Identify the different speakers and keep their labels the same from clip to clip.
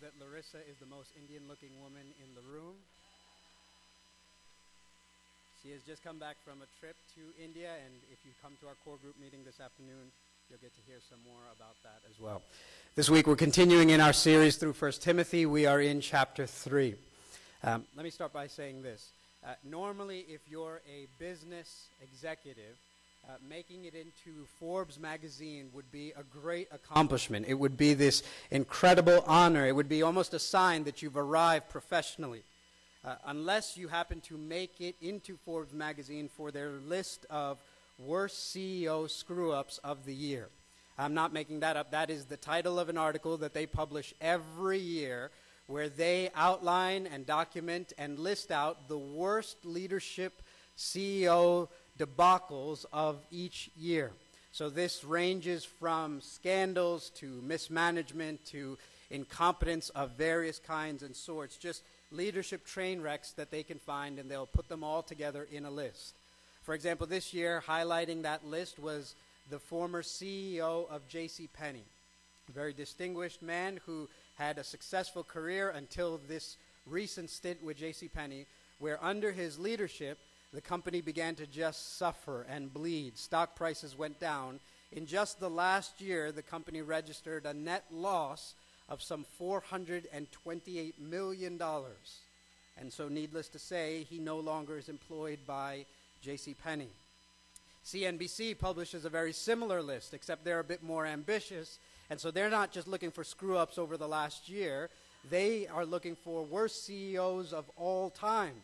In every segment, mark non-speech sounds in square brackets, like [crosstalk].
Speaker 1: that Larissa is the most Indian looking woman in the room. She has just come back from a trip to India, and if you come to our core group meeting this afternoon, you'll get to hear some more about that as well. This week, we're continuing in our series through 1 Timothy. We are in chapter 3. Um, let me start by saying this. Uh, normally, if you're a business executive, uh, making it into Forbes magazine would be a great accomplishment. It would be this incredible honor. It would be almost a sign that you've arrived professionally. Uh, unless you happen to make it into Forbes magazine for their list of worst CEO screw ups of the year. I'm not making that up. That is the title of an article that they publish every year where they outline and document and list out the worst leadership CEO debacles of each year. So this ranges from scandals to mismanagement to incompetence of various kinds and sorts, just leadership train wrecks that they can find, and they'll put them all together in a list. For example, this year, highlighting that list was the former CEO of J.C. Penney, a very distinguished man who had a successful career until this recent stint with J.C. Penney, where under his leadership, the company began to just suffer and bleed. Stock prices went down. In just the last year, the company registered a net loss of some $428 million. And so, needless to say, he no longer is employed by J.C. Penney. CNBC publishes a very similar list, except they're a bit more ambitious. And so they're not just looking for screw ups over the last year, they are looking for worst CEOs of all time.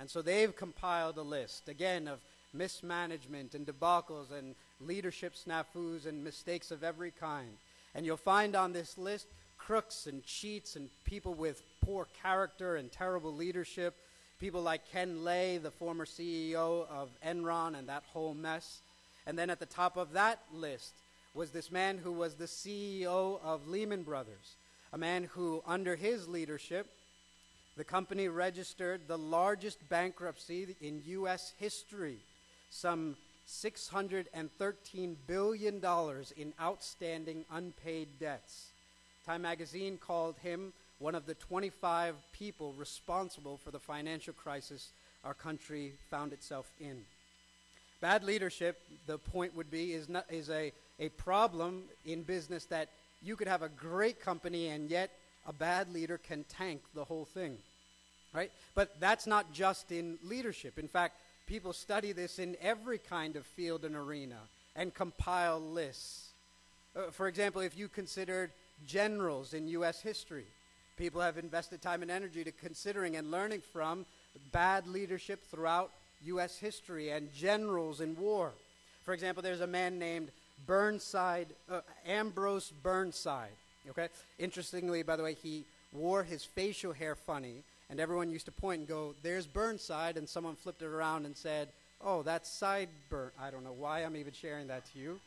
Speaker 1: And so they've compiled a list, again, of mismanagement and debacles and leadership snafus and mistakes of every kind. And you'll find on this list crooks and cheats and people with poor character and terrible leadership. People like Ken Lay, the former CEO of Enron, and that whole mess. And then at the top of that list was this man who was the CEO of Lehman Brothers, a man who, under his leadership, the company registered the largest bankruptcy in U.S. history, some $613 billion in outstanding unpaid debts. Time magazine called him one of the 25 people responsible for the financial crisis our country found itself in. Bad leadership, the point would be, is, not, is a, a problem in business that you could have a great company and yet a bad leader can tank the whole thing right? But that's not just in leadership. In fact, people study this in every kind of field and arena and compile lists. Uh, for example, if you considered generals in U.S. history, people have invested time and energy to considering and learning from bad leadership throughout U.S. history and generals in war. For example, there's a man named Burnside, uh, Ambrose Burnside. Okay. Interestingly, by the way, he wore his facial hair funny and everyone used to point and go, "There's Burnside," and someone flipped it around and said, "Oh, that's Sideburn." I don't know why I'm even sharing that to you.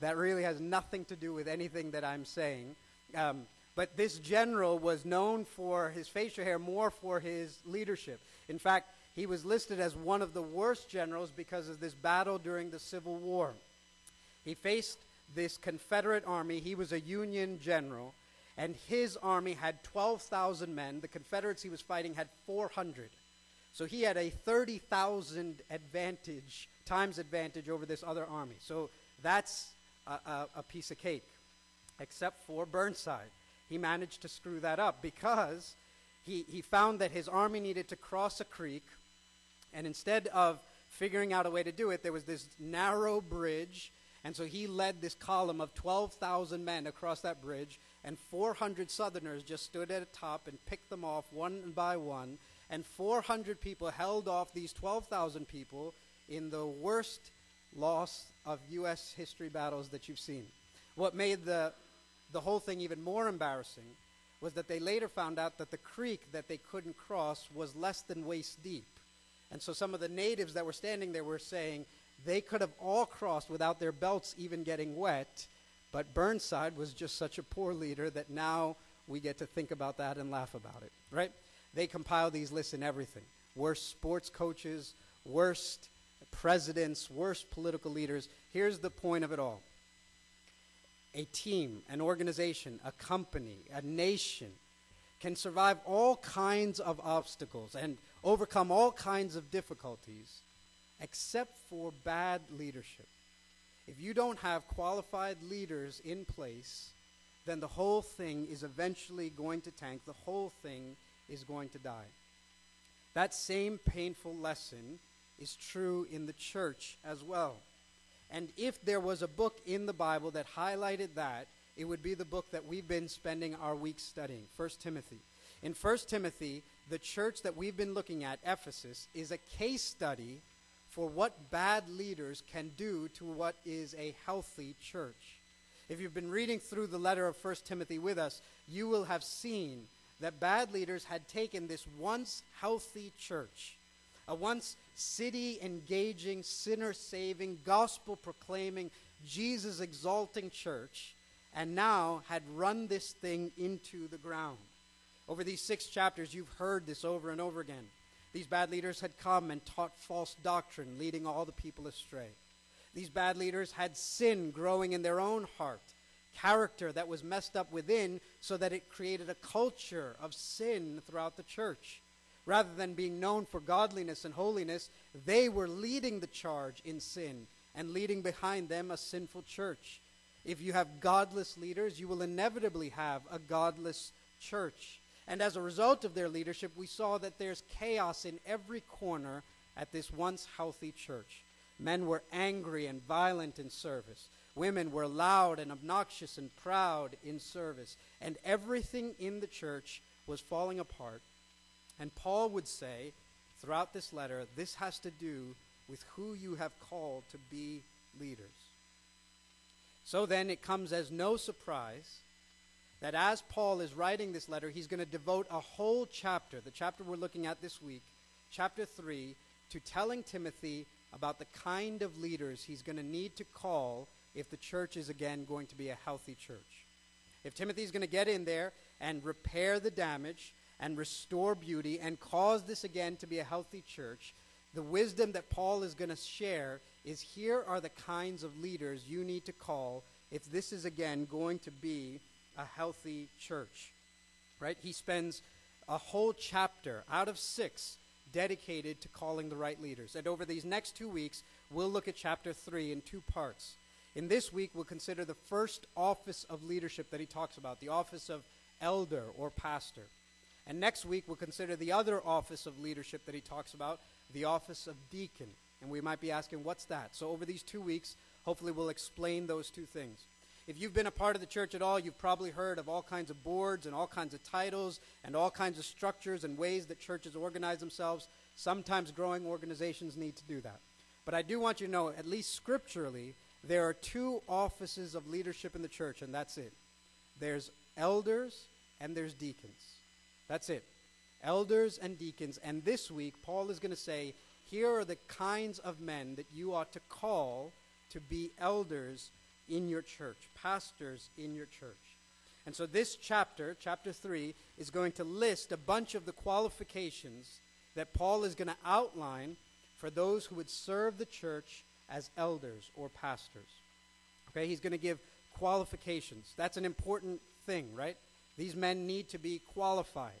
Speaker 1: That really has nothing to do with anything that I'm saying. Um, but this general was known for his facial hair more for his leadership. In fact, he was listed as one of the worst generals because of this battle during the Civil War. He faced this Confederate army. He was a Union general and his army had 12,000 men. The Confederates he was fighting had 400. So he had a 30,000 advantage, times advantage over this other army. So that's a, a, a piece of cake, except for Burnside. He managed to screw that up because he, he found that his army needed to cross a creek, and instead of figuring out a way to do it, there was this narrow bridge, and so he led this column of 12,000 men across that bridge and 400 Southerners just stood at the top and picked them off one by one, and 400 people held off these 12,000 people in the worst loss of U.S. history battles that you've seen. What made the, the whole thing even more embarrassing was that they later found out that the creek that they couldn't cross was less than waist deep. And so some of the natives that were standing there were saying they could have all crossed without their belts even getting wet but Burnside was just such a poor leader that now we get to think about that and laugh about it, right? They compile these lists in everything worst sports coaches, worst presidents, worst political leaders. Here's the point of it all a team, an organization, a company, a nation can survive all kinds of obstacles and overcome all kinds of difficulties except for bad leadership. If you don't have qualified leaders in place, then the whole thing is eventually going to tank. The whole thing is going to die. That same painful lesson is true in the church as well. And if there was a book in the Bible that highlighted that, it would be the book that we've been spending our week studying, 1 Timothy. In 1 Timothy, the church that we've been looking at, Ephesus, is a case study for what bad leaders can do to what is a healthy church. If you've been reading through the letter of 1 Timothy with us, you will have seen that bad leaders had taken this once healthy church, a once city engaging, sinner saving, gospel proclaiming, Jesus exalting church, and now had run this thing into the ground. Over these six chapters, you've heard this over and over again. These bad leaders had come and taught false doctrine, leading all the people astray. These bad leaders had sin growing in their own heart, character that was messed up within, so that it created a culture of sin throughout the church. Rather than being known for godliness and holiness, they were leading the charge in sin and leading behind them a sinful church. If you have godless leaders, you will inevitably have a godless church. And as a result of their leadership, we saw that there's chaos in every corner at this once healthy church. Men were angry and violent in service. Women were loud and obnoxious and proud in service. And everything in the church was falling apart. And Paul would say throughout this letter, this has to do with who you have called to be leaders. So then, it comes as no surprise that as Paul is writing this letter, he's going to devote a whole chapter, the chapter we're looking at this week, chapter 3, to telling Timothy about the kind of leaders he's going to need to call if the church is again going to be a healthy church. If Timothy's going to get in there and repair the damage and restore beauty and cause this again to be a healthy church, the wisdom that Paul is going to share is here are the kinds of leaders you need to call if this is again going to be a healthy church. Right? He spends a whole chapter out of six dedicated to calling the right leaders. And over these next two weeks, we'll look at chapter three in two parts. In this week, we'll consider the first office of leadership that he talks about, the office of elder or pastor. And next week, we'll consider the other office of leadership that he talks about, the office of deacon. And we might be asking, what's that? So, over these two weeks, hopefully, we'll explain those two things. If you've been a part of the church at all, you've probably heard of all kinds of boards and all kinds of titles and all kinds of structures and ways that churches organize themselves. Sometimes growing organizations need to do that. But I do want you to know, at least scripturally, there are two offices of leadership in the church, and that's it. There's elders and there's deacons. That's it. Elders and deacons. And this week, Paul is going to say, here are the kinds of men that you ought to call to be elders in your church, pastors in your church. And so this chapter, chapter 3, is going to list a bunch of the qualifications that Paul is going to outline for those who would serve the church as elders or pastors. Okay, he's going to give qualifications. That's an important thing, right? These men need to be qualified.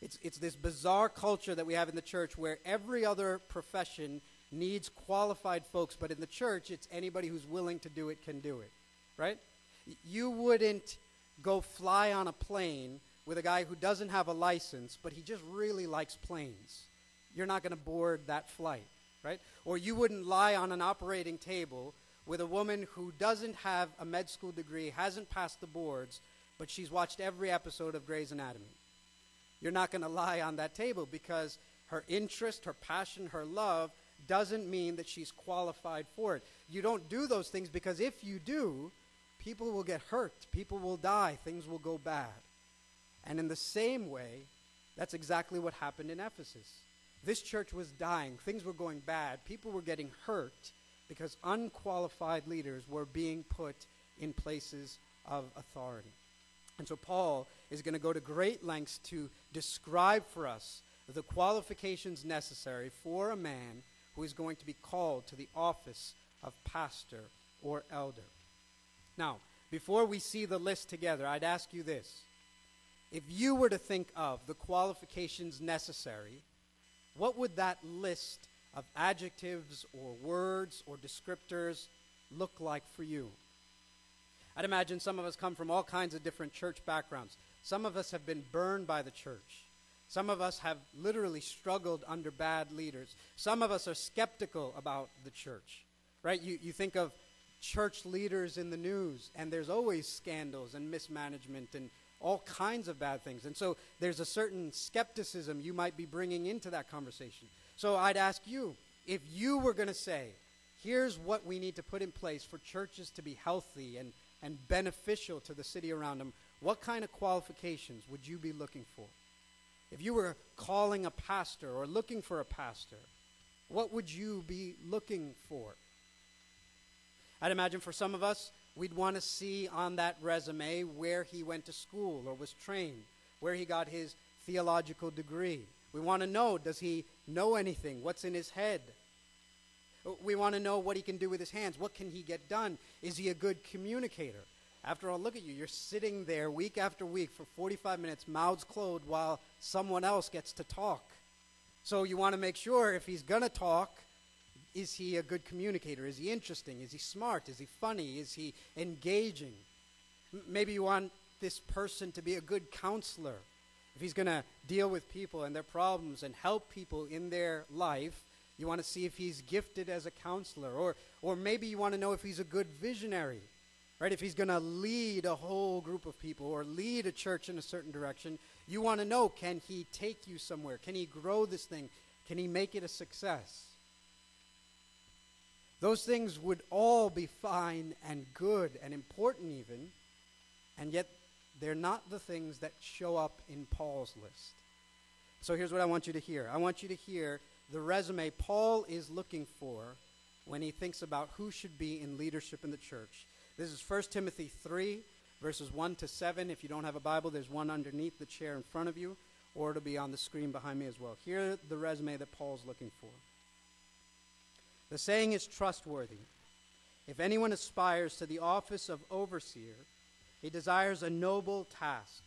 Speaker 1: It's, it's this bizarre culture that we have in the church where every other profession needs qualified folks, but in the church, it's anybody who's willing to do it can do it, right? You wouldn't go fly on a plane with a guy who doesn't have a license, but he just really likes planes. You're not going to board that flight, right? Or you wouldn't lie on an operating table with a woman who doesn't have a med school degree, hasn't passed the boards, but she's watched every episode of Grey's Anatomy. You're not going to lie on that table because her interest, her passion, her love doesn't mean that she's qualified for it. You don't do those things because if you do, people will get hurt, people will die, things will go bad. And in the same way, that's exactly what happened in Ephesus. This church was dying, things were going bad, people were getting hurt because unqualified leaders were being put in places of authority. And so Paul is going to go to great lengths to describe for us the qualifications necessary for a man who is going to be called to the office of pastor or elder. Now, before we see the list together, I'd ask you this. If you were to think of the qualifications necessary, what would that list of adjectives or words or descriptors look like for you? I'd imagine some of us come from all kinds of different church backgrounds. Some of us have been burned by the church. Some of us have literally struggled under bad leaders. Some of us are skeptical about the church, right? You, you think of church leaders in the news, and there's always scandals and mismanagement and all kinds of bad things. And so there's a certain skepticism you might be bringing into that conversation. So I'd ask you if you were going to say, here's what we need to put in place for churches to be healthy and, and beneficial to the city around them, what kind of qualifications would you be looking for? If you were calling a pastor or looking for a pastor, what would you be looking for? I'd imagine for some of us, we'd want to see on that resume where he went to school or was trained, where he got his theological degree. We want to know does he know anything? What's in his head? We want to know what he can do with his hands. What can he get done? Is he a good communicator? After all, look at you. You're sitting there week after week for 45 minutes, mouths closed, while someone else gets to talk. So you want to make sure if he's going to talk, is he a good communicator? Is he interesting? Is he smart? Is he funny? Is he engaging? M- maybe you want this person to be a good counselor. If he's going to deal with people and their problems and help people in their life, you want to see if he's gifted as a counselor. Or, or maybe you want to know if he's a good visionary. Right? If he's going to lead a whole group of people or lead a church in a certain direction, you want to know can he take you somewhere? Can he grow this thing? Can he make it a success? Those things would all be fine and good and important, even, and yet they're not the things that show up in Paul's list. So here's what I want you to hear I want you to hear the resume Paul is looking for when he thinks about who should be in leadership in the church. This is 1 Timothy 3, verses 1 to 7. If you don't have a Bible, there's one underneath the chair in front of you, or it'll be on the screen behind me as well. Here, the resume that Paul's looking for. The saying is trustworthy. If anyone aspires to the office of overseer, he desires a noble task.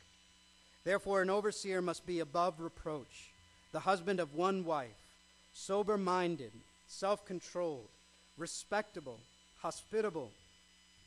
Speaker 1: Therefore, an overseer must be above reproach, the husband of one wife, sober minded, self controlled, respectable, hospitable,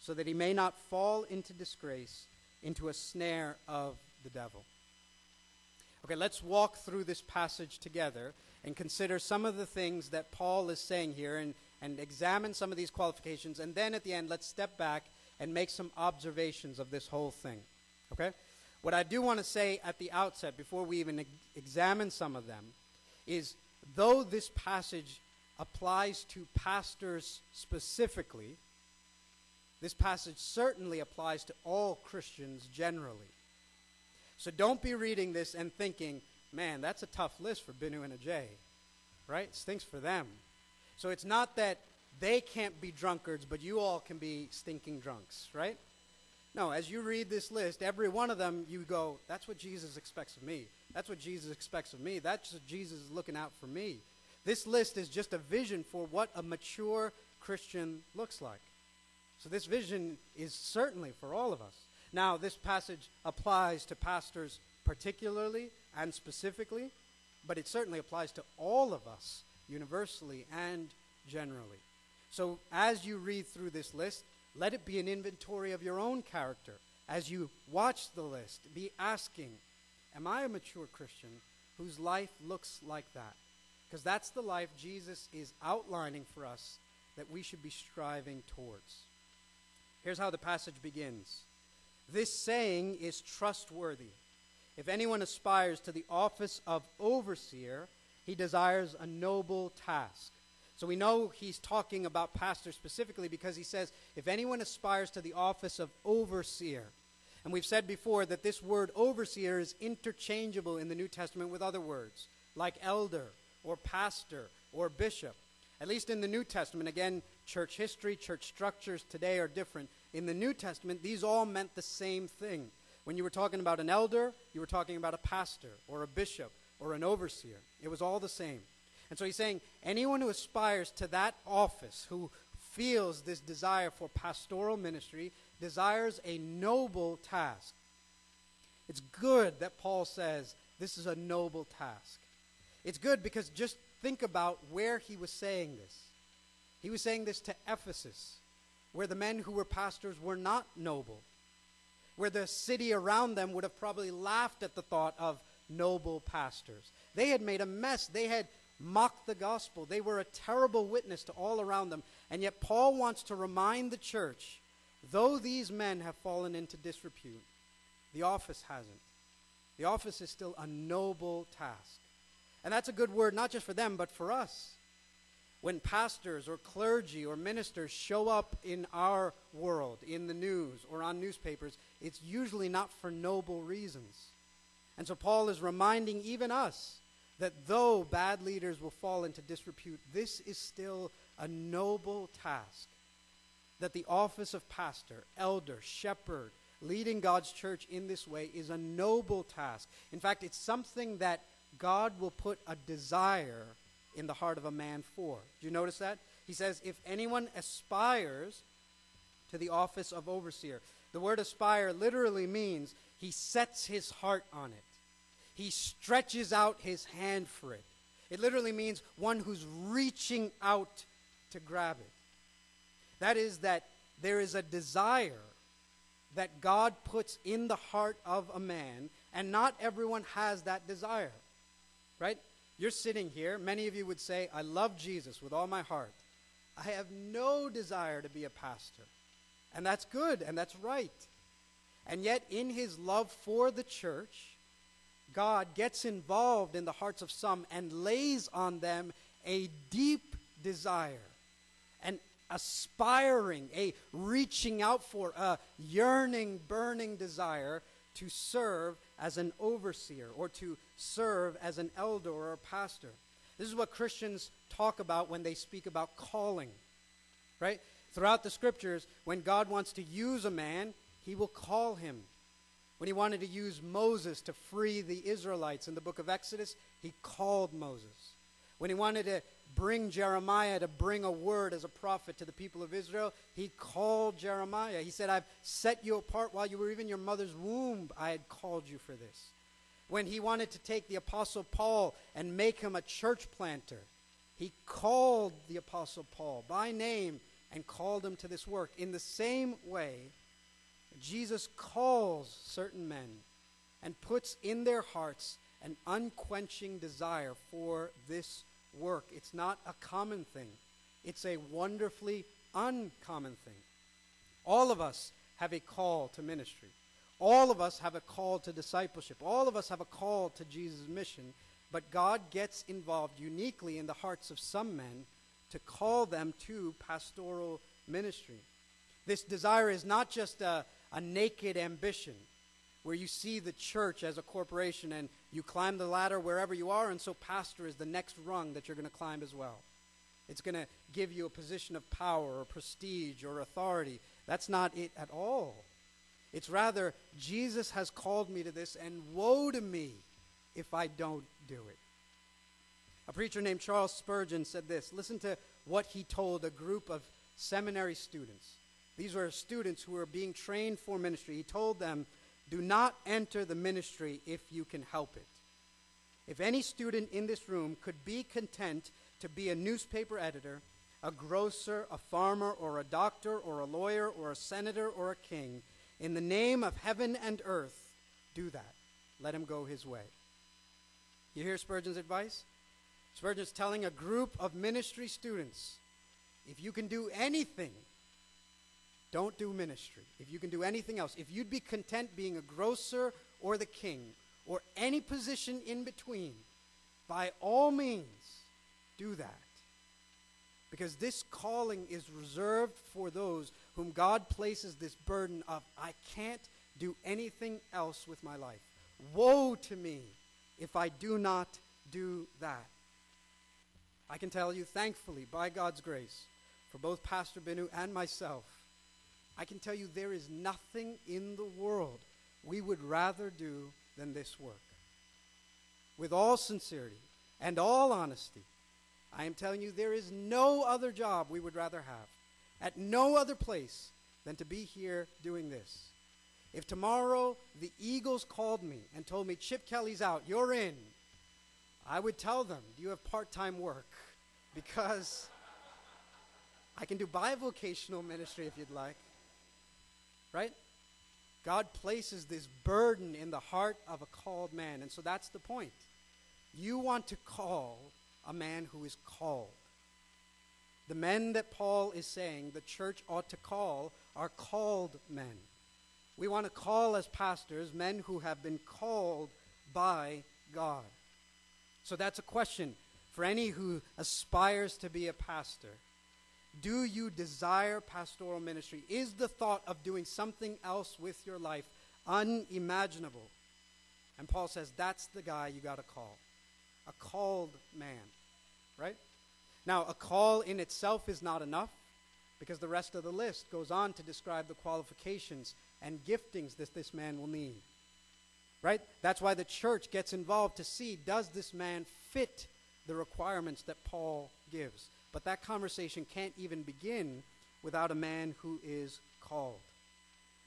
Speaker 1: so that he may not fall into disgrace, into a snare of the devil. Okay, let's walk through this passage together and consider some of the things that Paul is saying here and, and examine some of these qualifications. And then at the end, let's step back and make some observations of this whole thing. Okay? What I do want to say at the outset, before we even e- examine some of them, is though this passage applies to pastors specifically, this passage certainly applies to all Christians generally. So don't be reading this and thinking, man, that's a tough list for Binu and Ajay, right? Stinks for them. So it's not that they can't be drunkards, but you all can be stinking drunks, right? No, as you read this list, every one of them, you go, that's what Jesus expects of me. That's what Jesus expects of me. That's what Jesus is looking out for me. This list is just a vision for what a mature Christian looks like. So this vision is certainly for all of us. Now, this passage applies to pastors particularly and specifically, but it certainly applies to all of us universally and generally. So, as you read through this list, let it be an inventory of your own character. As you watch the list, be asking, Am I a mature Christian whose life looks like that? Because that's the life Jesus is outlining for us that we should be striving towards. Here's how the passage begins This saying is trustworthy. If anyone aspires to the office of overseer, he desires a noble task. So we know he's talking about pastors specifically because he says, if anyone aspires to the office of overseer, and we've said before that this word overseer is interchangeable in the New Testament with other words, like elder or pastor or bishop. At least in the New Testament, again, church history, church structures today are different. In the New Testament, these all meant the same thing. When you were talking about an elder, you were talking about a pastor or a bishop or an overseer. It was all the same. And so he's saying anyone who aspires to that office, who feels this desire for pastoral ministry, desires a noble task. It's good that Paul says this is a noble task. It's good because just think about where he was saying this. He was saying this to Ephesus, where the men who were pastors were not noble, where the city around them would have probably laughed at the thought of noble pastors. They had made a mess. They had mocked the gospel. They were a terrible witness to all around them. And yet, Paul wants to remind the church though these men have fallen into disrepute, the office hasn't. The office is still a noble task. And that's a good word, not just for them, but for us. When pastors or clergy or ministers show up in our world, in the news or on newspapers, it's usually not for noble reasons. And so Paul is reminding even us that though bad leaders will fall into disrepute, this is still a noble task. That the office of pastor, elder, shepherd, leading God's church in this way is a noble task. In fact, it's something that God will put a desire in the heart of a man for. Do you notice that? He says, if anyone aspires to the office of overseer, the word aspire literally means he sets his heart on it he stretches out his hand for it. It literally means one who's reaching out to grab it. That is, that there is a desire that God puts in the heart of a man, and not everyone has that desire. Right? You're sitting here, many of you would say, I love Jesus with all my heart. I have no desire to be a pastor. And that's good, and that's right. And yet, in his love for the church, God gets involved in the hearts of some and lays on them a deep desire, an aspiring, a reaching out for, a yearning, burning desire to serve as an overseer or to serve as an elder or a pastor. This is what Christians talk about when they speak about calling, right? Throughout the scriptures, when God wants to use a man, he will call him. When he wanted to use Moses to free the Israelites in the book of Exodus, he called Moses. When he wanted to bring Jeremiah to bring a word as a prophet to the people of Israel, he called Jeremiah. He said, I've set you apart while you were even your mother's womb. I had called you for this. When he wanted to take the Apostle Paul and make him a church planter, he called the Apostle Paul by name and called him to this work. In the same way, Jesus calls certain men and puts in their hearts an unquenching desire for this work. It's not a common thing, it's a wonderfully uncommon thing. All of us have a call to ministry. All of us have a call to discipleship. All of us have a call to Jesus' mission. But God gets involved uniquely in the hearts of some men to call them to pastoral ministry. This desire is not just a, a naked ambition where you see the church as a corporation and you climb the ladder wherever you are, and so pastor is the next rung that you're going to climb as well. It's going to give you a position of power or prestige or authority. That's not it at all. It's rather, Jesus has called me to this, and woe to me if I don't do it. A preacher named Charles Spurgeon said this. Listen to what he told a group of seminary students. These were students who were being trained for ministry. He told them, Do not enter the ministry if you can help it. If any student in this room could be content to be a newspaper editor, a grocer, a farmer, or a doctor, or a lawyer, or a senator, or a king, in the name of heaven and earth, do that. Let him go his way. You hear Spurgeon's advice? Spurgeon's telling a group of ministry students if you can do anything don't do ministry. If you can do anything else, if you'd be content being a grocer or the king or any position in between, by all means, do that. Because this calling is reserved for those whom God places this burden of, I can't do anything else with my life. Woe to me if I do not do that. I can tell you, thankfully, by God's grace, for both Pastor Binu and myself, I can tell you there is nothing in the world we would rather do than this work. With all sincerity and all honesty, I am telling you there is no other job we would rather have at no other place than to be here doing this. If tomorrow the Eagles called me and told me, Chip Kelly's out, you're in, I would tell them, you have part time work? [laughs] Because I can do bivocational ministry if you'd like. Right? God places this burden in the heart of a called man. And so that's the point. You want to call a man who is called. The men that Paul is saying the church ought to call are called men. We want to call as pastors men who have been called by God. So that's a question for any who aspires to be a pastor. Do you desire pastoral ministry? Is the thought of doing something else with your life unimaginable? And Paul says that's the guy you got to call. A called man, right? Now, a call in itself is not enough because the rest of the list goes on to describe the qualifications and giftings that this man will need. Right? That's why the church gets involved to see does this man fit the requirements that Paul gives. But that conversation can't even begin without a man who is called.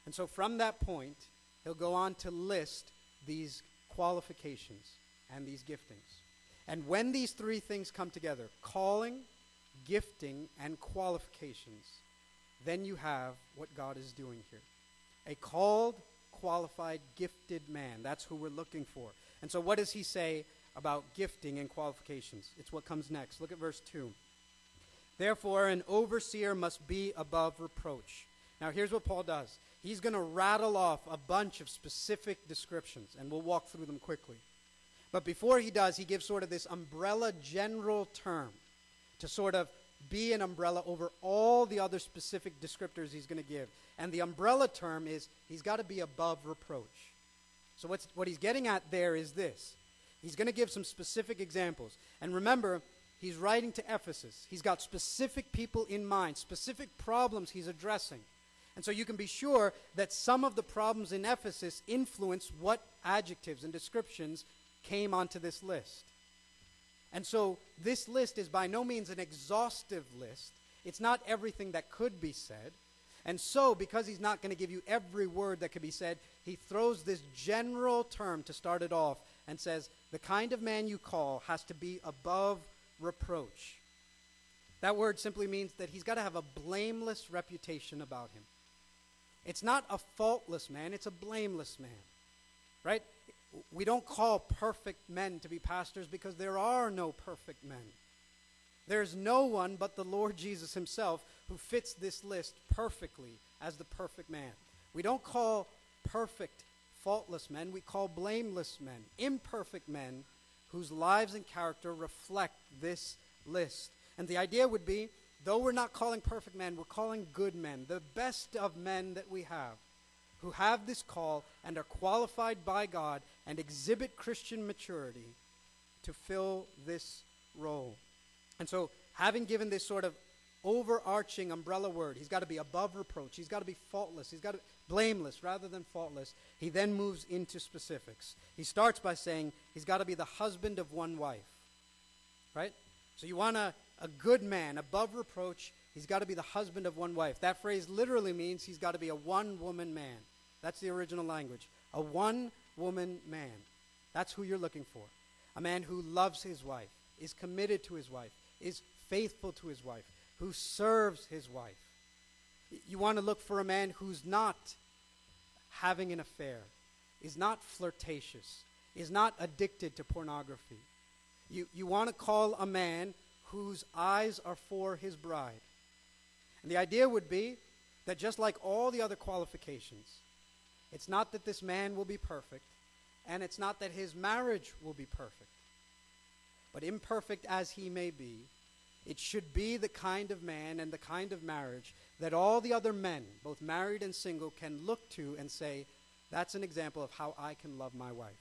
Speaker 1: And so from that point, he'll go on to list these qualifications and these giftings. And when these three things come together calling, gifting, and qualifications then you have what God is doing here. A called, qualified, gifted man. That's who we're looking for. And so, what does he say about gifting and qualifications? It's what comes next. Look at verse 2. Therefore, an overseer must be above reproach. Now, here's what Paul does he's going to rattle off a bunch of specific descriptions, and we'll walk through them quickly. But before he does, he gives sort of this umbrella general term to sort of be an umbrella over all the other specific descriptors he's going to give. And the umbrella term is he's got to be above reproach. So what's, what he's getting at there is this. He's going to give some specific examples. And remember, he's writing to Ephesus. He's got specific people in mind, specific problems he's addressing. And so you can be sure that some of the problems in Ephesus influence what adjectives and descriptions came onto this list. And so this list is by no means an exhaustive list. It's not everything that could be said. And so, because he's not going to give you every word that could be said, he throws this general term to start it off and says, the kind of man you call has to be above reproach. That word simply means that he's got to have a blameless reputation about him. It's not a faultless man, it's a blameless man. Right? We don't call perfect men to be pastors because there are no perfect men. There's no one but the Lord Jesus himself who fits this list perfectly as the perfect man. We don't call perfect, faultless men, we call blameless men, imperfect men whose lives and character reflect this list. And the idea would be though we're not calling perfect men, we're calling good men, the best of men that we have who have this call and are qualified by God and exhibit Christian maturity to fill this role. And so, having given this sort of overarching umbrella word, he's got to be above reproach, he's got to be faultless, he's got to blameless rather than faultless. He then moves into specifics. He starts by saying he's got to be the husband of one wife. Right? So, you want a, a good man, above reproach, he's got to be the husband of one wife. That phrase literally means he's got to be a one woman man. That's the original language. A one woman man. That's who you're looking for. A man who loves his wife, is committed to his wife, is faithful to his wife, who serves his wife. You want to look for a man who's not having an affair, is not flirtatious, is not addicted to pornography. You, you want to call a man whose eyes are for his bride. And the idea would be that just like all the other qualifications, it's not that this man will be perfect, and it's not that his marriage will be perfect. But imperfect as he may be, It should be the kind of man and the kind of marriage that all the other men, both married and single, can look to and say, that's an example of how I can love my wife.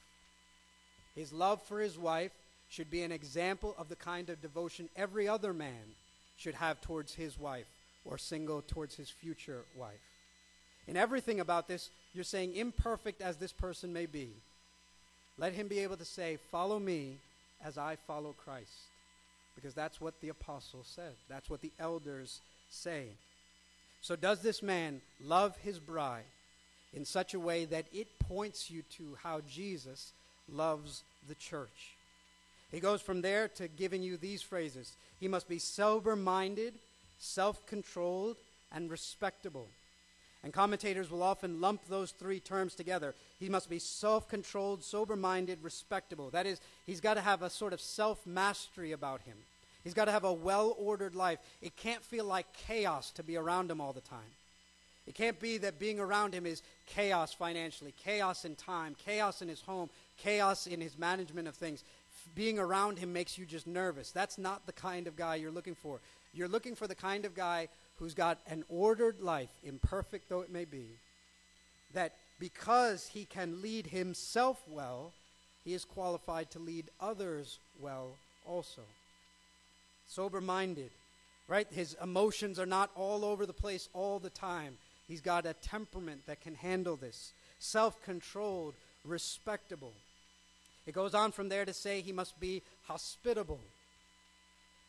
Speaker 1: His love for his wife should be an example of the kind of devotion every other man should have towards his wife or single towards his future wife. In everything about this, you're saying, imperfect as this person may be, let him be able to say, Follow me as I follow Christ. Because that's what the apostle said, that's what the elders say. So, does this man love his bride in such a way that it points you to how Jesus loves the church? He goes from there to giving you these phrases He must be sober minded, self controlled, and respectable. And commentators will often lump those three terms together. He must be self controlled, sober minded, respectable. That is, he's got to have a sort of self mastery about him. He's got to have a well ordered life. It can't feel like chaos to be around him all the time. It can't be that being around him is chaos financially, chaos in time, chaos in his home, chaos in his management of things. Being around him makes you just nervous. That's not the kind of guy you're looking for. You're looking for the kind of guy who's got an ordered life, imperfect though it may be, that because he can lead himself well, he is qualified to lead others well also. Sober minded, right? His emotions are not all over the place all the time. He's got a temperament that can handle this. Self controlled, respectable. It goes on from there to say he must be hospitable.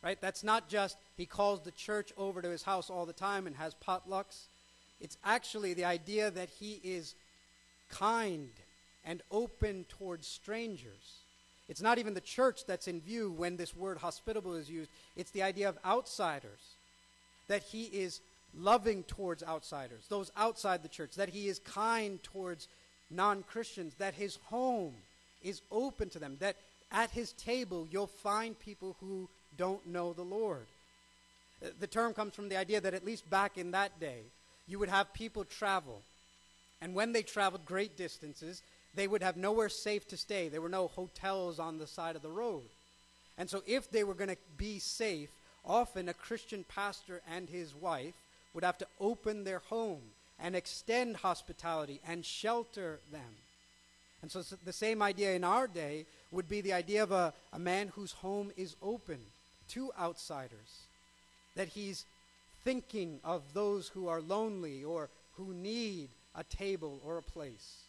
Speaker 1: Right? That's not just he calls the church over to his house all the time and has potlucks. It's actually the idea that he is kind and open towards strangers. It's not even the church that's in view when this word hospitable is used, it's the idea of outsiders. That he is loving towards outsiders, those outside the church, that he is kind towards non Christians, that his home is open to them, that at his table you'll find people who don't know the Lord. The term comes from the idea that at least back in that day, you would have people travel. And when they traveled great distances, they would have nowhere safe to stay. There were no hotels on the side of the road. And so, if they were going to be safe, often a Christian pastor and his wife would have to open their home and extend hospitality and shelter them. And so, the same idea in our day would be the idea of a, a man whose home is open to outsiders, that he's thinking of those who are lonely or who need a table or a place.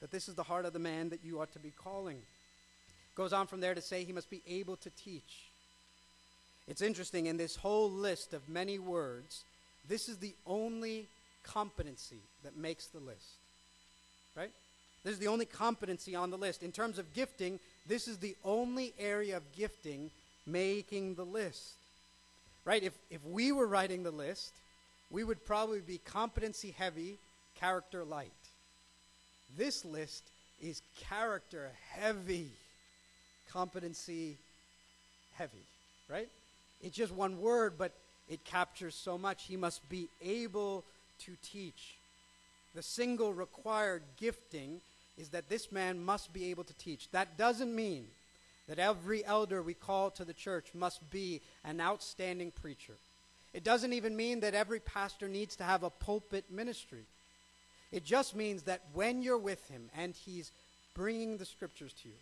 Speaker 1: That this is the heart of the man that you ought to be calling. Goes on from there to say he must be able to teach. It's interesting, in this whole list of many words, this is the only competency that makes the list. Right? This is the only competency on the list. In terms of gifting, this is the only area of gifting making the list. Right? If, if we were writing the list, we would probably be competency heavy, character light. This list is character heavy, competency heavy, right? It's just one word, but it captures so much. He must be able to teach. The single required gifting is that this man must be able to teach. That doesn't mean that every elder we call to the church must be an outstanding preacher. It doesn't even mean that every pastor needs to have a pulpit ministry. It just means that when you're with him and he's bringing the scriptures to you,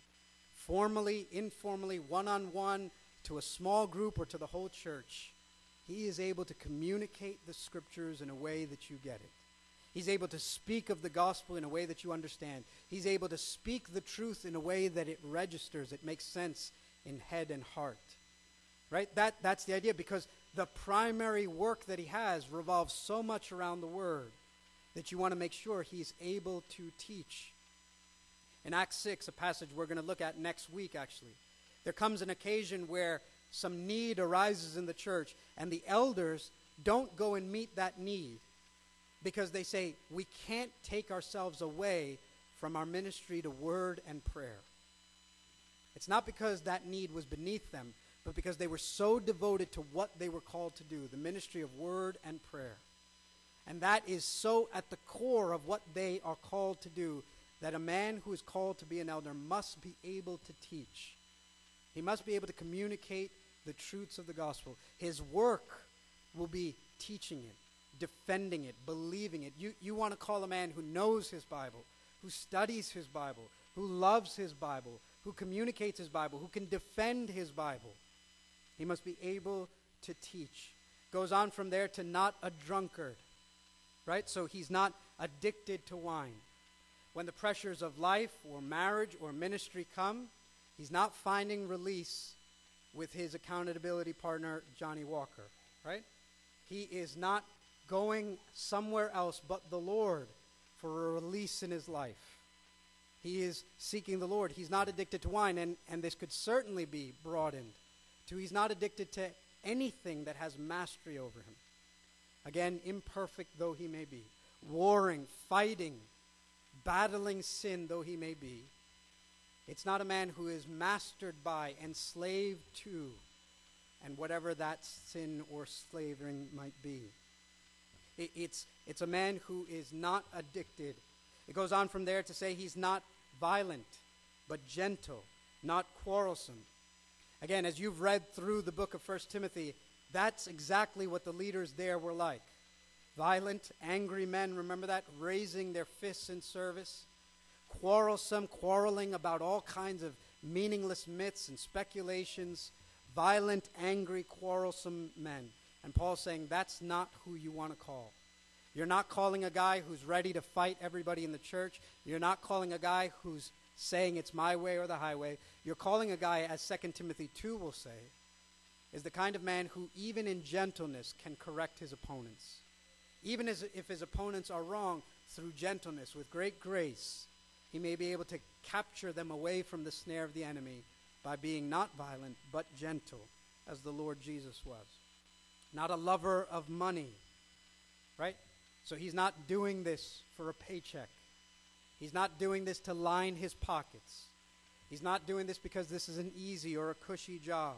Speaker 1: formally, informally, one on one, to a small group or to the whole church, he is able to communicate the scriptures in a way that you get it. He's able to speak of the gospel in a way that you understand. He's able to speak the truth in a way that it registers, it makes sense in head and heart. Right? That, that's the idea because the primary work that he has revolves so much around the word that you want to make sure he's able to teach. In Acts 6, a passage we're going to look at next week, actually, there comes an occasion where some need arises in the church, and the elders don't go and meet that need because they say, we can't take ourselves away from our ministry to word and prayer. It's not because that need was beneath them, but because they were so devoted to what they were called to do the ministry of word and prayer. And that is so at the core of what they are called to do that a man who is called to be an elder must be able to teach. He must be able to communicate the truths of the gospel. His work will be teaching it, defending it, believing it. You, you want to call a man who knows his Bible, who studies his Bible, who loves his Bible, who communicates his Bible, who can defend his Bible. He must be able to teach. Goes on from there to not a drunkard, right? So he's not addicted to wine. When the pressures of life or marriage or ministry come, he's not finding release with his accountability partner, Johnnie Walker, right? He is not going somewhere else but the Lord for a release in his life. He is seeking the Lord. He's not addicted to wine, and, and this could certainly be broadened to he's not addicted to anything that has mastery over him. Again, imperfect though he may be, warring, fighting, battling sin though he may be, it's not a man who is mastered by, enslaved to, and whatever that sin or slavering might be. It, it's, it's a man who is not addicted. It goes on from there to say he's not violent, but gentle, not quarrelsome. Again, as you've read through the book of 1 Timothy, that's exactly what the leaders there were like. Violent, angry men, remember that? Raising their fists in service quarrelsome, quarreling about all kinds of meaningless myths and speculations, violent, angry, quarrelsome men. And Paul's saying that's not who you want to call. You're not calling a guy who's ready to fight everybody in the church. You're not calling a guy who's saying it's my way or the highway. You're calling a guy, as 2 Timothy 2 will say, is the kind of man who, even in gentleness, can correct his opponents. Even as, if his opponents are wrong, through gentleness, with great grace, he may be able to capture them away from the snare of the enemy by being not violent, but gentle, as the Lord Jesus was. Not a lover of money, right? So he's not doing this for a paycheck. He's not doing this to line his pockets. He's not doing this because this is an easy or a cushy job.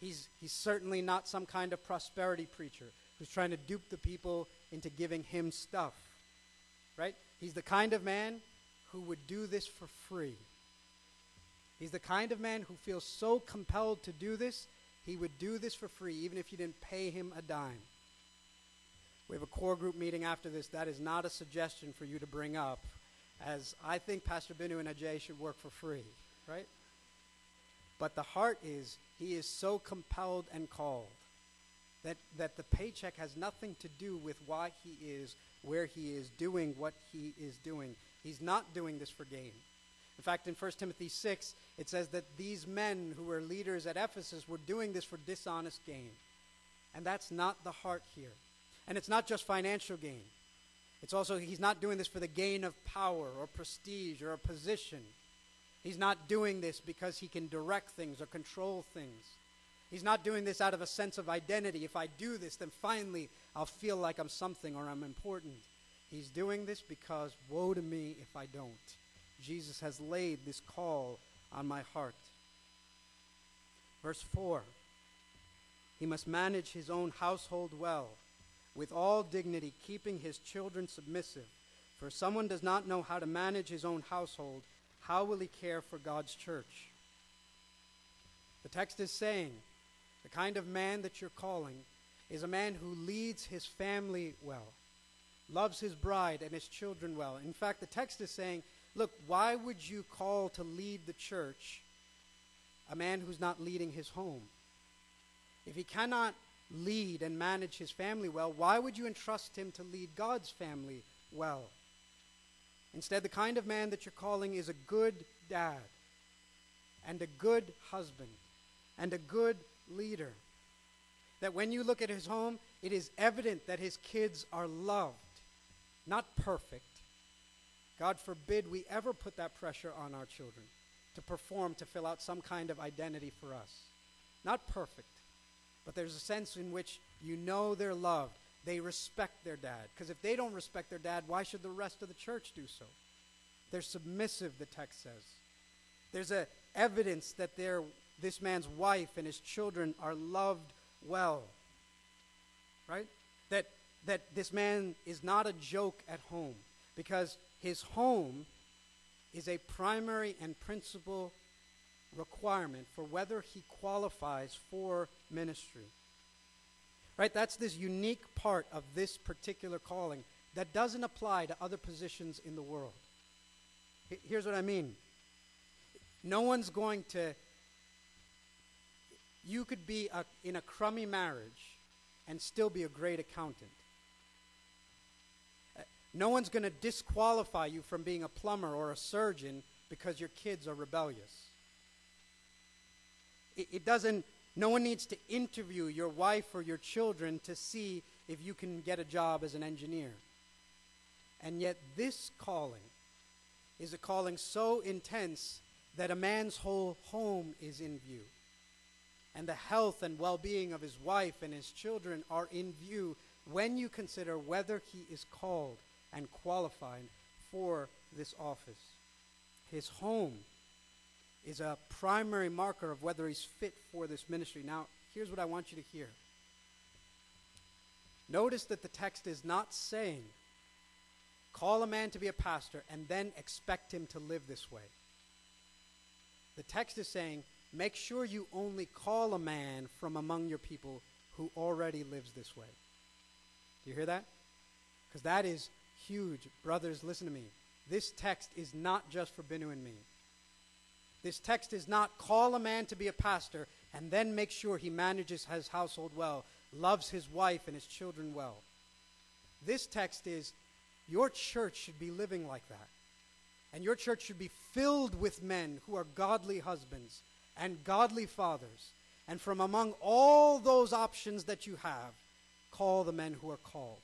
Speaker 1: He's, he's certainly not some kind of prosperity preacher who's trying to dupe the people into giving him stuff, right? He's the kind of man who would do this for free. He's the kind of man who feels so compelled to do this, he would do this for free, even if you didn't pay him a dime. We have a core group meeting after this. That is not a suggestion for you to bring up, as I think Pastor Binu and Ajay should work for free, right? But the heart is, he is so compelled and called that, that the paycheck has nothing to do with why he is where he is doing what he is doing. He's not doing this for gain. In fact, in 1 Timothy 6, it says that these men who were leaders at Ephesus were doing this for dishonest gain. And that's not the heart here. And it's not just financial gain. It's also, he's not doing this for the gain of power or prestige or a position. He's not doing this because he can direct things or control things. He's not doing this out of a sense of identity. If I do this, then finally I'll feel like I'm something or I'm important. He's doing this because woe to me if I don't. Jesus has laid this call on my heart. Verse 4 He must manage his own household well, with all dignity, keeping his children submissive. For if someone does not know how to manage his own household, how will he care for God's church? The text is saying the kind of man that you're calling is a man who leads his family well loves his bride and his children well. In fact, the text is saying, look, why would you call to lead the church a man who's not leading his home? If he cannot lead and manage his family well, why would you entrust him to lead God's family well? Instead, the kind of man that you're calling is a good dad and a good husband and a good leader. That when you look at his home, it is evident that his kids are loved not perfect. God forbid we ever put that pressure on our children to perform, to fill out some kind of identity for us. Not perfect, but there's a sense in which you know they're loved. They respect their dad. Because if they don't respect their dad, why should the rest of the church do so? They're submissive, the text says. There's a evidence that they're, this man's wife and his children are loved well. Right? That that this man is not a joke at home because his home is a primary and principal requirement for whether he qualifies for ministry. Right? That's this unique part of this particular calling that doesn't apply to other positions in the world. Here's what I mean no one's going to, you could be a, in a crummy marriage and still be a great accountant. No one's going to disqualify you from being a plumber or a surgeon because your kids are rebellious. It, it, doesn't, no one needs to interview your wife or your children to see if you can get a job as an engineer. And yet, this calling is a calling so intense that a man's whole home is in view. And the health and well being of his wife and his children are in view when you consider whether he is called and qualified for this office. His home is a primary marker of whether he's fit for this ministry. Now, here's what I want you to hear. Notice that the text is not saying, call a man to be a pastor and then expect him to live this way. The text is saying, make sure you only call a man from among your people who already lives this way. Do you hear that? Because that is huge. Brothers, listen to me. This text is not just for Binu and me. This text is not call a man to be a pastor and then make sure he manages his household well, loves his wife and his children well. This text is your church should be living like that. And your church should be filled with men who are godly husbands and godly fathers. And from among all those options that you have, call the men who are called.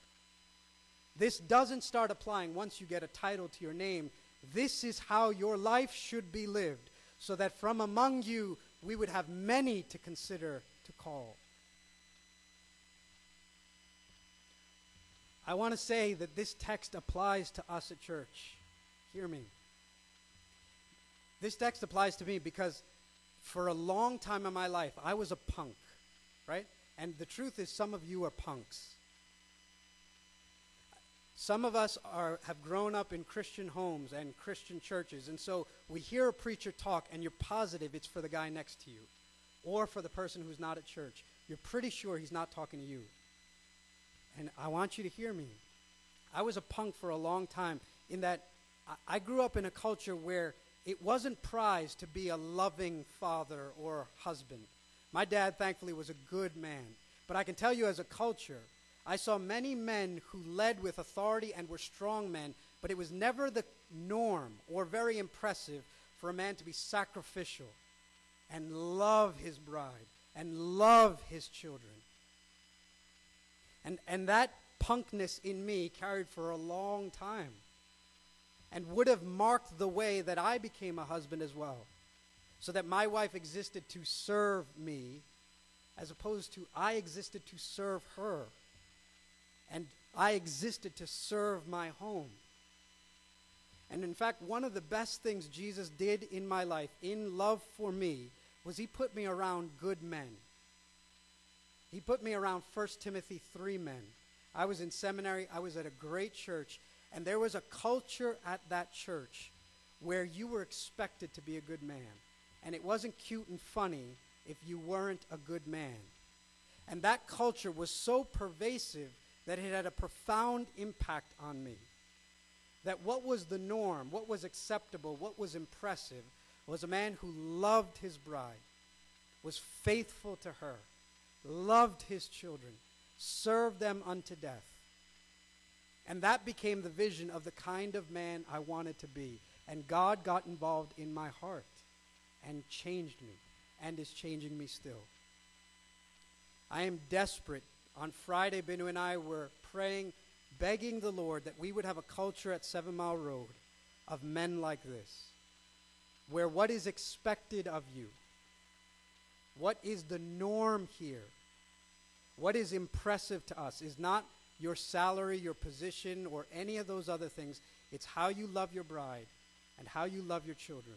Speaker 1: This doesn't start applying once you get a title to your name. This is how your life should be lived, so that from among you we would have many to consider to call. I want to say that this text applies to us at church. Hear me. This text applies to me because for a long time in my life, I was a punk, right? And the truth is, some of you are punks. Some of us are, have grown up in Christian homes and Christian churches, and so we hear a preacher talk, and you're positive it's for the guy next to you or for the person who's not at church. You're pretty sure he's not talking to you. And I want you to hear me. I was a punk for a long time in that I, I grew up in a culture where it wasn't prized to be a loving father or husband. My dad, thankfully, was a good man. But I can tell you, as a culture, I saw many men who led with authority and were strong men, but it was never the norm or very impressive for a man to be sacrificial and love his bride and love his children. And, and that punkness in me carried for a long time and would have marked the way that I became a husband as well. So that my wife existed to serve me as opposed to I existed to serve her. And I existed to serve my home. And in fact, one of the best things Jesus did in my life, in love for me, was he put me around good men. He put me around 1 Timothy 3 men. I was in seminary, I was at a great church, and there was a culture at that church where you were expected to be a good man. And it wasn't cute and funny if you weren't a good man. And that culture was so pervasive that it had a profound impact on me. That what was the norm, what was acceptable, what was impressive, was a man who loved his bride, was faithful to her, loved his children, served them unto death. And that became the vision of the kind of man I wanted to be. And God got involved in my heart and changed me and is changing me still. I am desperate. On Friday, Binu and I were praying, begging the Lord that we would have a culture at Seven Mile Road of men like this, where what is expected of you, what is the norm here, what is impressive to us is not your salary, your position, or any of those other things. It's how you love your bride and how you love your children.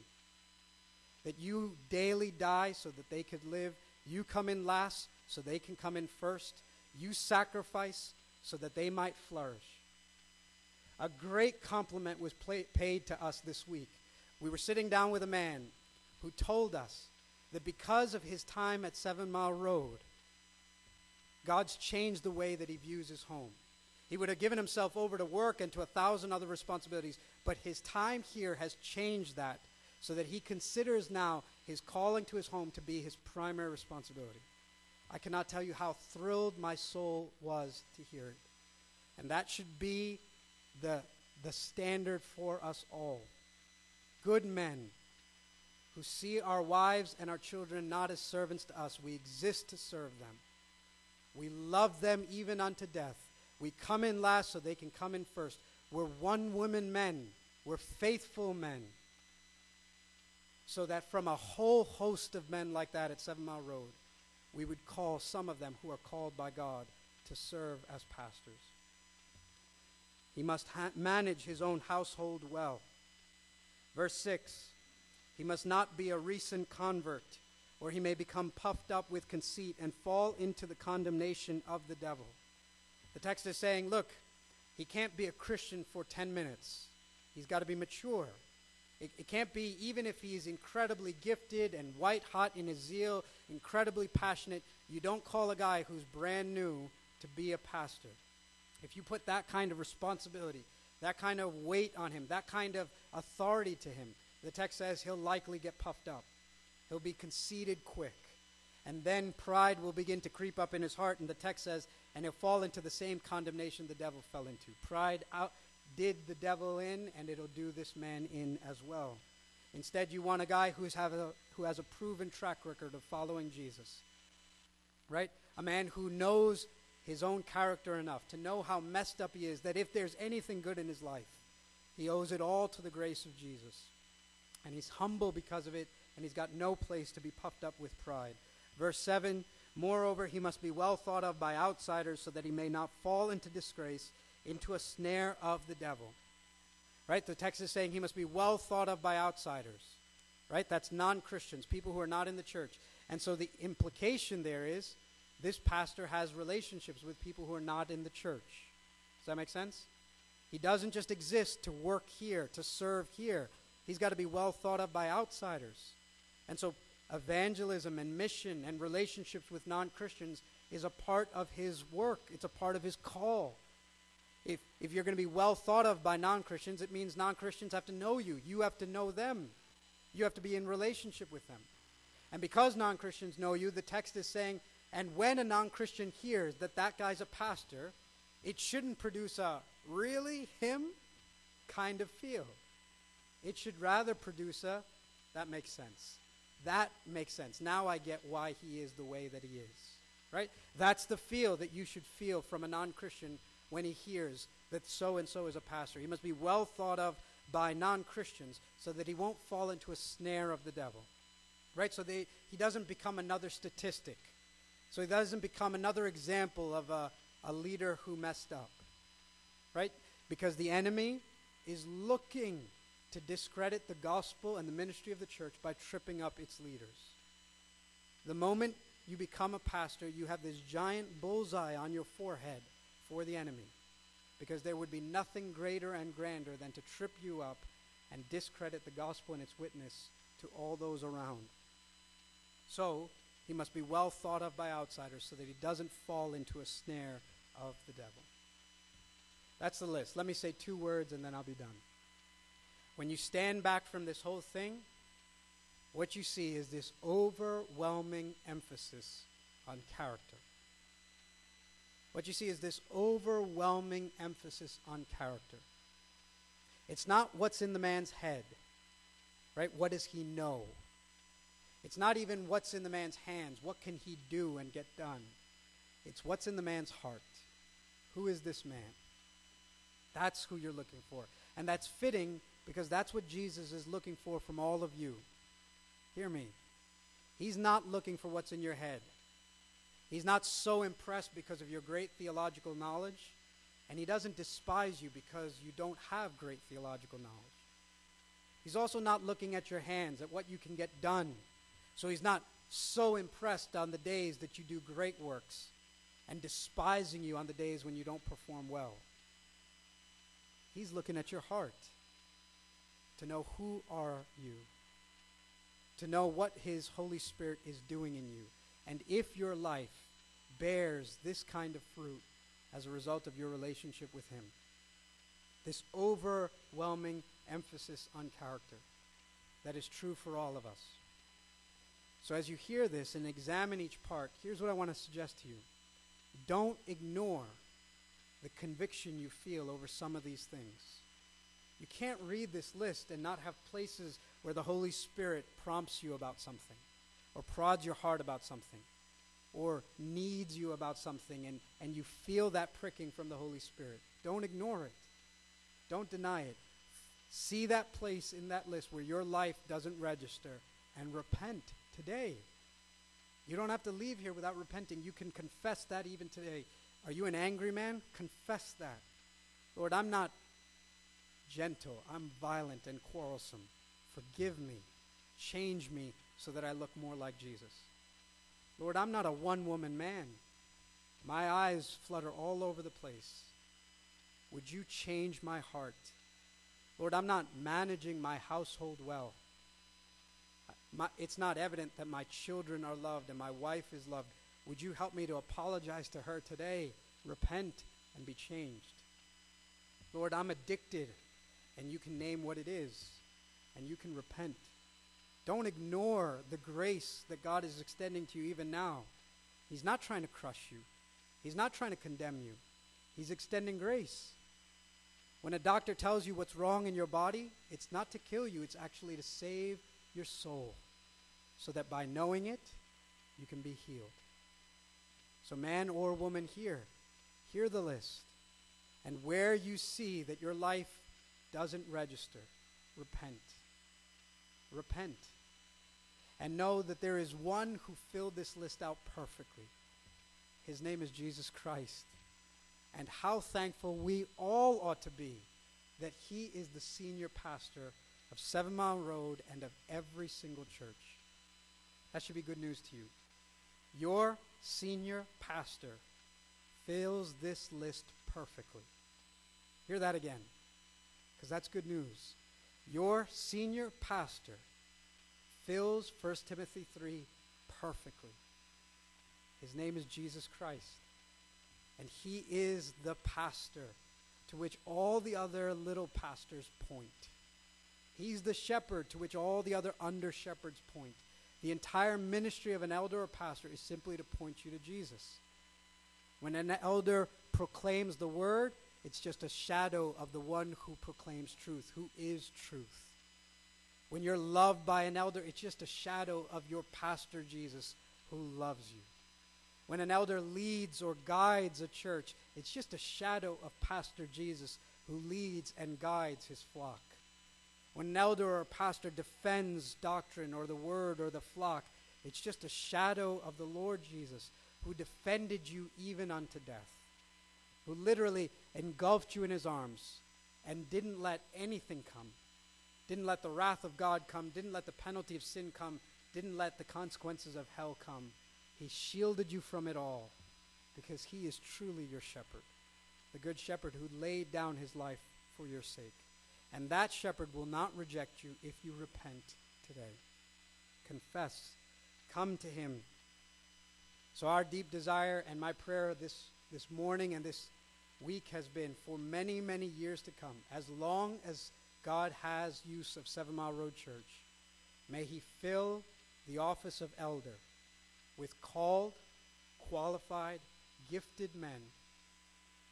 Speaker 1: That you daily die so that they could live. You come in last so they can come in first. You sacrifice so that they might flourish. A great compliment was paid to us this week. We were sitting down with a man who told us that because of his time at Seven Mile Road, God's changed the way that he views his home. He would have given himself over to work and to a thousand other responsibilities, but his time here has changed that so that he considers now his calling to his home to be his primary responsibility. I cannot tell you how thrilled my soul was to hear it. And that should be the, the standard for us all. Good men who see our wives and our children not as servants to us, we exist to serve them. We love them even unto death. We come in last so they can come in first. We're one woman men. We're faithful men. So that from a whole host of men like that at Seven Mile Road, we would call some of them who are called by God to serve as pastors. He must ha- manage his own household well. Verse 6 He must not be a recent convert or he may become puffed up with conceit and fall into the condemnation of the devil. The text is saying, look, he can't be a Christian for 10 minutes. He's got to be mature. It, it, can't be, even if he's incredibly gifted and white hot in his zeal, incredibly passionate, you don't call a guy who's brand new to be a pastor. If you put that kind of responsibility, that kind of weight on him, that kind of authority to him, the text says he'll likely get puffed up. He'll be conceited quick. And then pride will begin to creep up in his heart, and the text says, and he'll fall into the same condemnation the devil fell into. Pride out did the devil in, and it'll do this man in as well. Instead, you want a guy who's have a, who has a proven track record of following Jesus. Right? A man who knows his own character enough to know how messed up he is, that if there's anything good in his life, he owes it all to the grace of Jesus. And he's humble because of it, and he's got no place to be puffed up with pride. Verse 7 Moreover, he must be well thought of by outsiders so that he may not fall into disgrace, into a snare of the devil. Right? The text is saying he must be well thought of by outsiders. Right? That's non Christians, people who are not in the church. And so the implication there is this pastor has relationships with people who are not in the church. Does that make sense? He doesn't just exist to work here, to serve here. He's got to be well thought of by outsiders. And so, evangelism and mission and relationships with non Christians is a part of his work, it's a part of his call. If, if you're going to be well thought of by non Christians, it means non Christians have to know you. You have to know them. You have to be in relationship with them. And because non Christians know you, the text is saying, and when a non Christian hears that that guy's a pastor, it shouldn't produce a really him kind of feel. It should rather produce a that makes sense. That makes sense. Now I get why he is the way that he is. Right? That's the feel that you should feel from a non Christian when he hears that so and so is a pastor. He must be well thought of by non Christians so that he won't fall into a snare of the devil. Right? So they, he doesn't become another statistic. So he doesn't become another example of a, a leader who messed up. Right? Because the enemy is looking to discredit the gospel and the ministry of the church by tripping up its leaders. The moment you become a pastor, you have this giant bullseye on your forehead for the enemy. Because there would be nothing greater and grander than to trip you up and discredit the gospel and its witness to all those around. So, he must be well thought of by outsiders so that he doesn't fall into a snare of the devil. That's the list. Let me say two words and then I'll be done. When you stand back from this whole thing, what you see is this overwhelming emphasis on character. What you see is this overwhelming emphasis on character. It's not what's in the man's head, right? What does he know? It's not even what's in the man's hands. What can he do and get done? It's what's in the man's heart. Who is this man? That's who you're looking for. And that's fitting because that's what Jesus is looking for from all of you. Hear me. He's not looking for what's in your head. He's not so impressed because of your great theological knowledge, and he doesn't despise you because you don't have great theological knowledge. He's also not looking at your hands, at what you can get done. So he's not so impressed on the days that you do great works and despising you on the days when you don't perform well. He's looking at your heart to know who are you? to know what His Holy Spirit is doing in you. And if your life bears this kind of fruit as a result of your relationship with Him, this overwhelming emphasis on character that is true for all of us. So, as you hear this and examine each part, here's what I want to suggest to you. Don't ignore the conviction you feel over some of these things. You can't read this list and not have places where the Holy Spirit prompts you about something, or prods your heart about something, or needs you about something, and, and you feel that pricking from the Holy Spirit. Don't ignore it, don't deny it. See that place in that list where your life doesn't register and repent today. You don't have to leave here without repenting. You can confess that even today. Are you an angry man? Confess that. Lord, I'm not gentle. I'm violent and quarrelsome. Forgive me. Change me so that I look more like Jesus. Lord, I'm not a one woman man. My eyes flutter all over the place. Would you change my heart? Lord, I'm not managing my household well. My, it's not evident that my children are loved and my wife is loved. Would you help me to apologize to her today, repent, and be changed? Lord, I'm addicted, and you can name what it is, and you can repent. Don't ignore the grace that God is extending to you even now. He's not trying to crush you, He's not trying to condemn you, He's extending grace. When a doctor tells you what's wrong in your body, it's not to kill you, it's actually to save your soul so that by knowing it, you can be healed. So, man or woman, here, hear the list. And where you see that your life doesn't register, repent. Repent. And know that there is one who filled this list out perfectly. His name is Jesus Christ. And how thankful we all ought to be that he is the senior pastor of Seven Mile Road and of every single church. That should be good news to you. Your senior pastor fills this list perfectly. Hear that again, because that's good news. Your senior pastor fills 1 Timothy 3 perfectly. His name is Jesus Christ. And he is the pastor to which all the other little pastors point. He's the shepherd to which all the other under shepherds point. The entire ministry of an elder or pastor is simply to point you to Jesus. When an elder proclaims the word, it's just a shadow of the one who proclaims truth, who is truth. When you're loved by an elder, it's just a shadow of your pastor Jesus who loves you. When an elder leads or guides a church, it's just a shadow of Pastor Jesus who leads and guides his flock. When an elder or pastor defends doctrine or the word or the flock, it's just a shadow of the Lord Jesus who defended you even unto death, who literally engulfed you in his arms and didn't let anything come, didn't let the wrath of God come, didn't let the penalty of sin come, didn't let the consequences of hell come. He shielded you from it all because he is truly your shepherd, the good shepherd who laid down his life for your sake. And that shepherd will not reject you if you repent today. Confess. Come to him. So, our deep desire and my prayer this, this morning and this week has been for many, many years to come, as long as God has use of Seven Mile Road Church, may he fill the office of elder with called, qualified, gifted men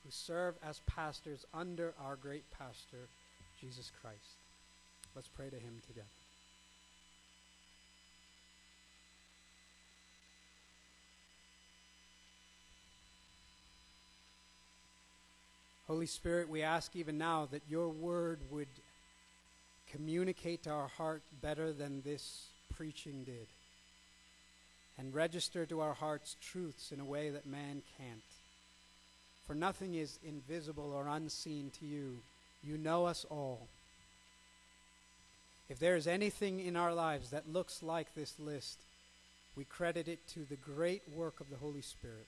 Speaker 1: who serve as pastors under our great pastor, Jesus Christ. Let's pray to him together. Holy Spirit, we ask even now that your word would communicate to our heart better than this preaching did and register to our hearts truths in a way that man can't. For nothing is invisible or unseen to you. You know us all. If there is anything in our lives that looks like this list, we credit it to the great work of the Holy Spirit.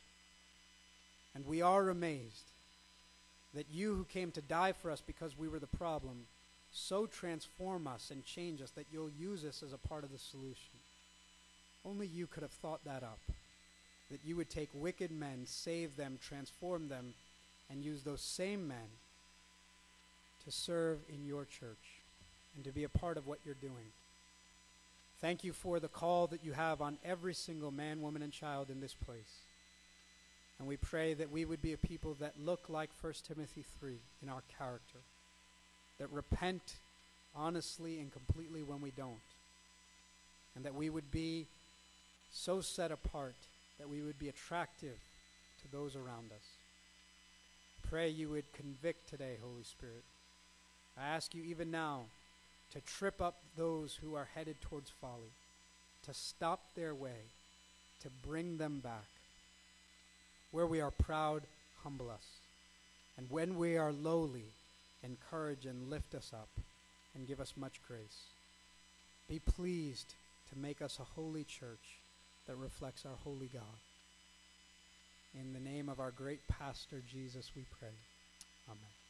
Speaker 1: And we are amazed that you who came to die for us because we were the problem so transform us and change us that you'll use us as a part of the solution. Only you could have thought that up. That you would take wicked men, save them, transform them, and use those same men to serve in your church and to be a part of what you're doing. Thank you for the call that you have on every single man, woman, and child in this place. And we pray that we would be a people that look like 1 Timothy 3 in our character, that repent honestly and completely when we don't, and that we would be so set apart that we would be attractive to those around us. Pray you would convict today, Holy Spirit. I ask you even now to trip up those who are headed towards folly, to stop their way, to bring them back. Where we are proud, humble us. And when we are lowly, encourage and lift us up and give us much grace. Be pleased to make us a holy church that reflects our holy God. In the name of our great pastor, Jesus, we pray. Amen.